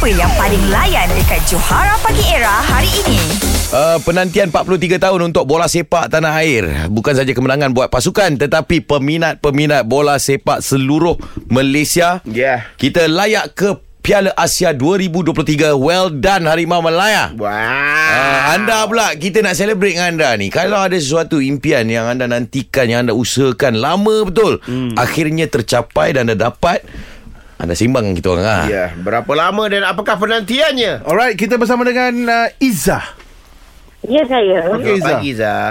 Siapa yang paling layan dekat Johara Pagi Era hari ini? Uh, penantian 43 tahun untuk bola sepak tanah air bukan saja kemenangan buat pasukan tetapi peminat-peminat bola sepak seluruh Malaysia. Ya. Kita layak ke Piala Asia 2023. Well done Harimau Malaya. Wow. Uh, anda pula kita nak celebrate dengan anda ni. Kalau ada sesuatu impian yang anda nantikan, yang anda usahakan lama betul, hmm. akhirnya tercapai dan anda dapat, anda simbang kita orang ah. Ya, berapa lama dan apakah penantiannya? Alright, kita bersama dengan uh, Izzah. Ya saya. Selamat Izzah. pagi Izzah.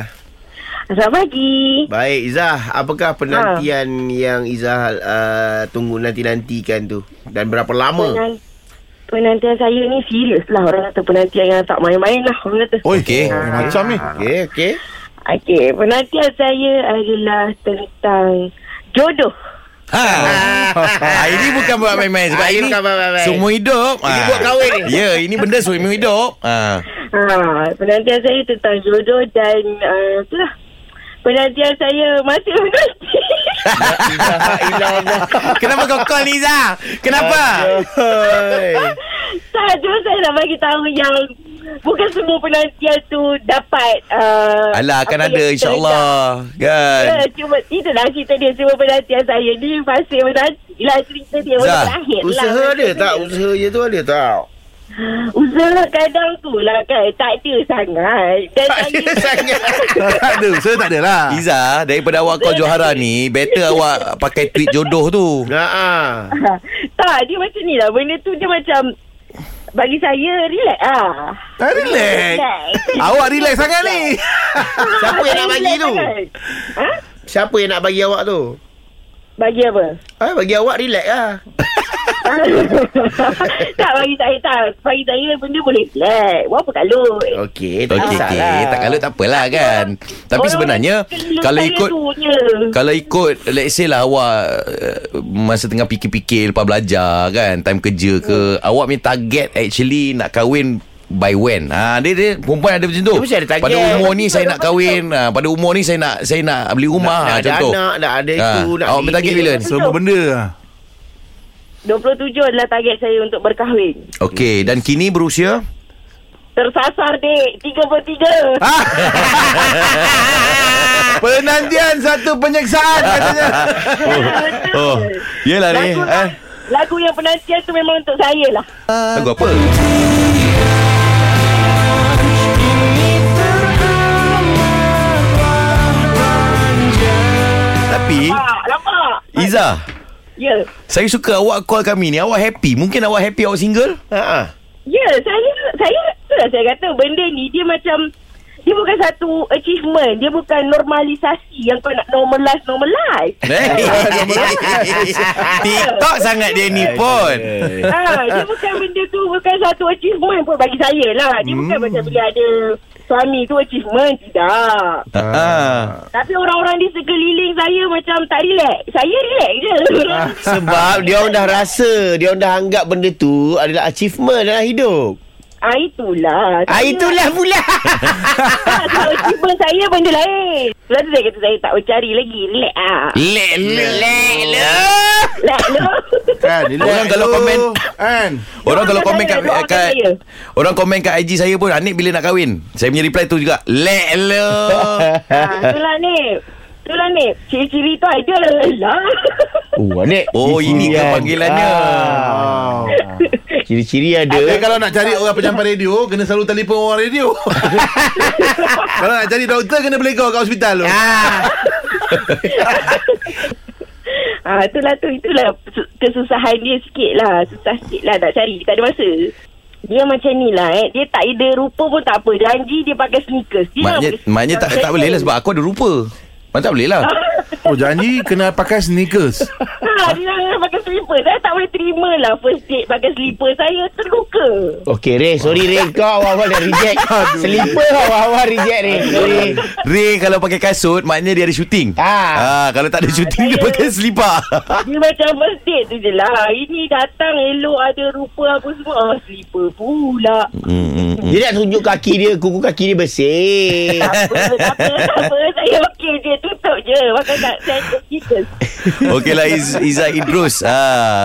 Selamat pagi. Baik Izzah, apakah penantian yang Izzah uh, tunggu nanti-nantikan tu? Dan berapa lama? Penan- penantian saya ni serius lah. Orang kata penantian yang tak main-main lah. Orang kata. Oi, Okey. oh, macam ni. Okey, okey. Okey, penantian saya adalah tentang jodoh. Ha. ha. Ini bukan buat main-main sebab Ah, ini ini bukan buat main-main. semua hidup. Ini Ah. buat kahwin ni. Ya, ini benda semua hidup. Ha. Ha, penantian saya tentang jodoh dan uh, itulah. Penantian saya masih menanti. Kenapa kau call Liza? Kenapa? cuma saya nak bagi tahu yang bukan semua penantian tu dapat. Uh, Alah akan ada insyaAllah Kan Ya, cuma itulah cerita dia Cuma penantian saya ni Masih menanti lah cerita dia Zah, berakhir lah Usaha ada tak? Usaha dia tu ada tak? Usaha kadang tu lah kan Tak ada sangat Dan Tak ada saya sangat. tak ada, saya tak ada lah. Liza Daripada awak call Johara ni Better awak Pakai tweet jodoh tu Ha Tak dia macam ni lah Benda tu dia macam Bagi saya relax ah. Ah, relax. Awak relax sangat ni. Siapa yang nak bagi tu? Ha? Siapa yang nak bagi awak tu? Bagi apa? Ah, bagi awak relax lah. tak bagi saya tak. Bagi saya benda boleh relax Apa kalut? Okey, tak Okey kisahlah. okey. Tak kalau tak apalah kan? Tapi Orang sebenarnya keliru Kalau ikut. Kalau ikut Let's say lah awak uh, Masa tengah fikir-fikir Lepas belajar kan? Time kerja ke Awak punya target Actually nak kahwin By when? Ha, dia, dia Perempuan ada macam tu. Dia mesti ada target. Pada umur ni Saya nak kahwin ha, Pada umur ni Saya nak saya nak beli rumah Dah ha, ada Contoh anak, dah ada Ha, itu, nak Awak punya target bila? Semua benda lah. 27 adalah target saya untuk berkahwin. Okey Dan kini berusia? Tersasar dek 33 Ah. Penantian satu penyeksaan katanya. Betul. Oh, yelah ni, lagu, eh. lagu yang penantian tu memang untuk saya lah. Lagu apa? Tapi Nampak Nampak Iza Ya. Saya suka awak call kami ni Awak happy. Mungkin awak happy awak single? Ha. Ya saya Saya Itulah saya kata Benda ni dia macam dia bukan satu achievement. Dia bukan normalisasi Yang kau nak normalize Normalize. TikTok sangat dia ni pun. Ha, Dia bukan benda tu Bukan satu achievement pun Bagi saya lah. Dia bukan macam bila ada Suami tu achievement Tidak. Ah. Tapi orang-orang di sekeliling saya Macam tak relax. Saya relax je. Sebab dia orang dah rasa, dia orang dah anggap benda tu adalah achievement dalam hidup. Ah itulah. Ah itulah pula. Tak, tak, achievement saya benda lain. Lepas tu saya kata saya tak mencari lagi. Relax ah. Lek lek lek Relax lu. Kan, relax Orang kalau komen Kan. Orang kalau komen kat, kat. Orang komen kat IG saya pun Anik bila nak kahwin Saya punya reply tu juga Lek lo Ah, itulah ni. Itulah ni. Ciri-ciri tu ada lah. Oh, anik. Oh ini ke Ciri-cirian. panggilannya Ah. Ciri-ciri ada. Dia kalau nak cari orang penyampai radio Kena selalu telefon orang radio Kalau nak cari doktor Kena belegor kat hospital tu Ah. ah, itulah tu. Itulah su- kesusahan dia sikit lah. Susah sikit lah nak cari. Tak ada masa. Dia macam ni lah eh. Dia tak ada rupa pun tak apa. Janji dia pakai sneakers. Dia Maknya, pakai maknya tak, tak boleh lah Sebab aku ada rupa Mana tak boleh lah Oh janji kena pakai sneakers Ha, dia nak pakai slipper. Saya tak boleh terima lah first date pakai slipper. Saya terluka. Okey, Ray. Sorry, Ray. Kau awal-awal dah reject. Selipar awal-awal reject, Ray. Sorry. Ray kalau pakai kasut Maknanya dia ada syuting Ah. ah, Kalau tak ada syuting Dia pakai selipar Dia macam first date tu je lah. Ini datang elok ada rupa apa semua. Oh, slipper pula. hmm, hmm, hmm. Dia nak tunjuk kaki dia, kuku kaki dia bersih. Tak apa, tak apa, tak apa. Saya okey je. Tutup je. Makan kat Central Chicken. Okeylah Iz, Izzah Idrus ha,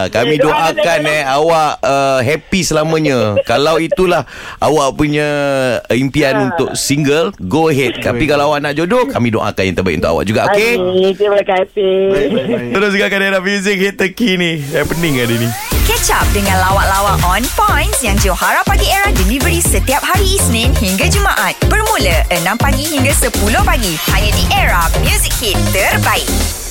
Kami Ya, doakan doakan saya. eh Awak uh, happy selamanya Kalau itulah Awak punya uh, Impian Ha. untuk single Go ahead Tapi kalau awak nak jodoh Kami doakan yang terbaik untuk awak juga Okey. Terima kasih. Baik, baik, baik. Terus dengarkan era music hit terkini Happening hari ni Catch up dengan lawak-lawak on points yang Johara Pagi Era delivery setiap hari Isnin hingga Jumaat. Bermula 6 pagi hingga 10 pagi. Hanya di Era Music Hit terbaik.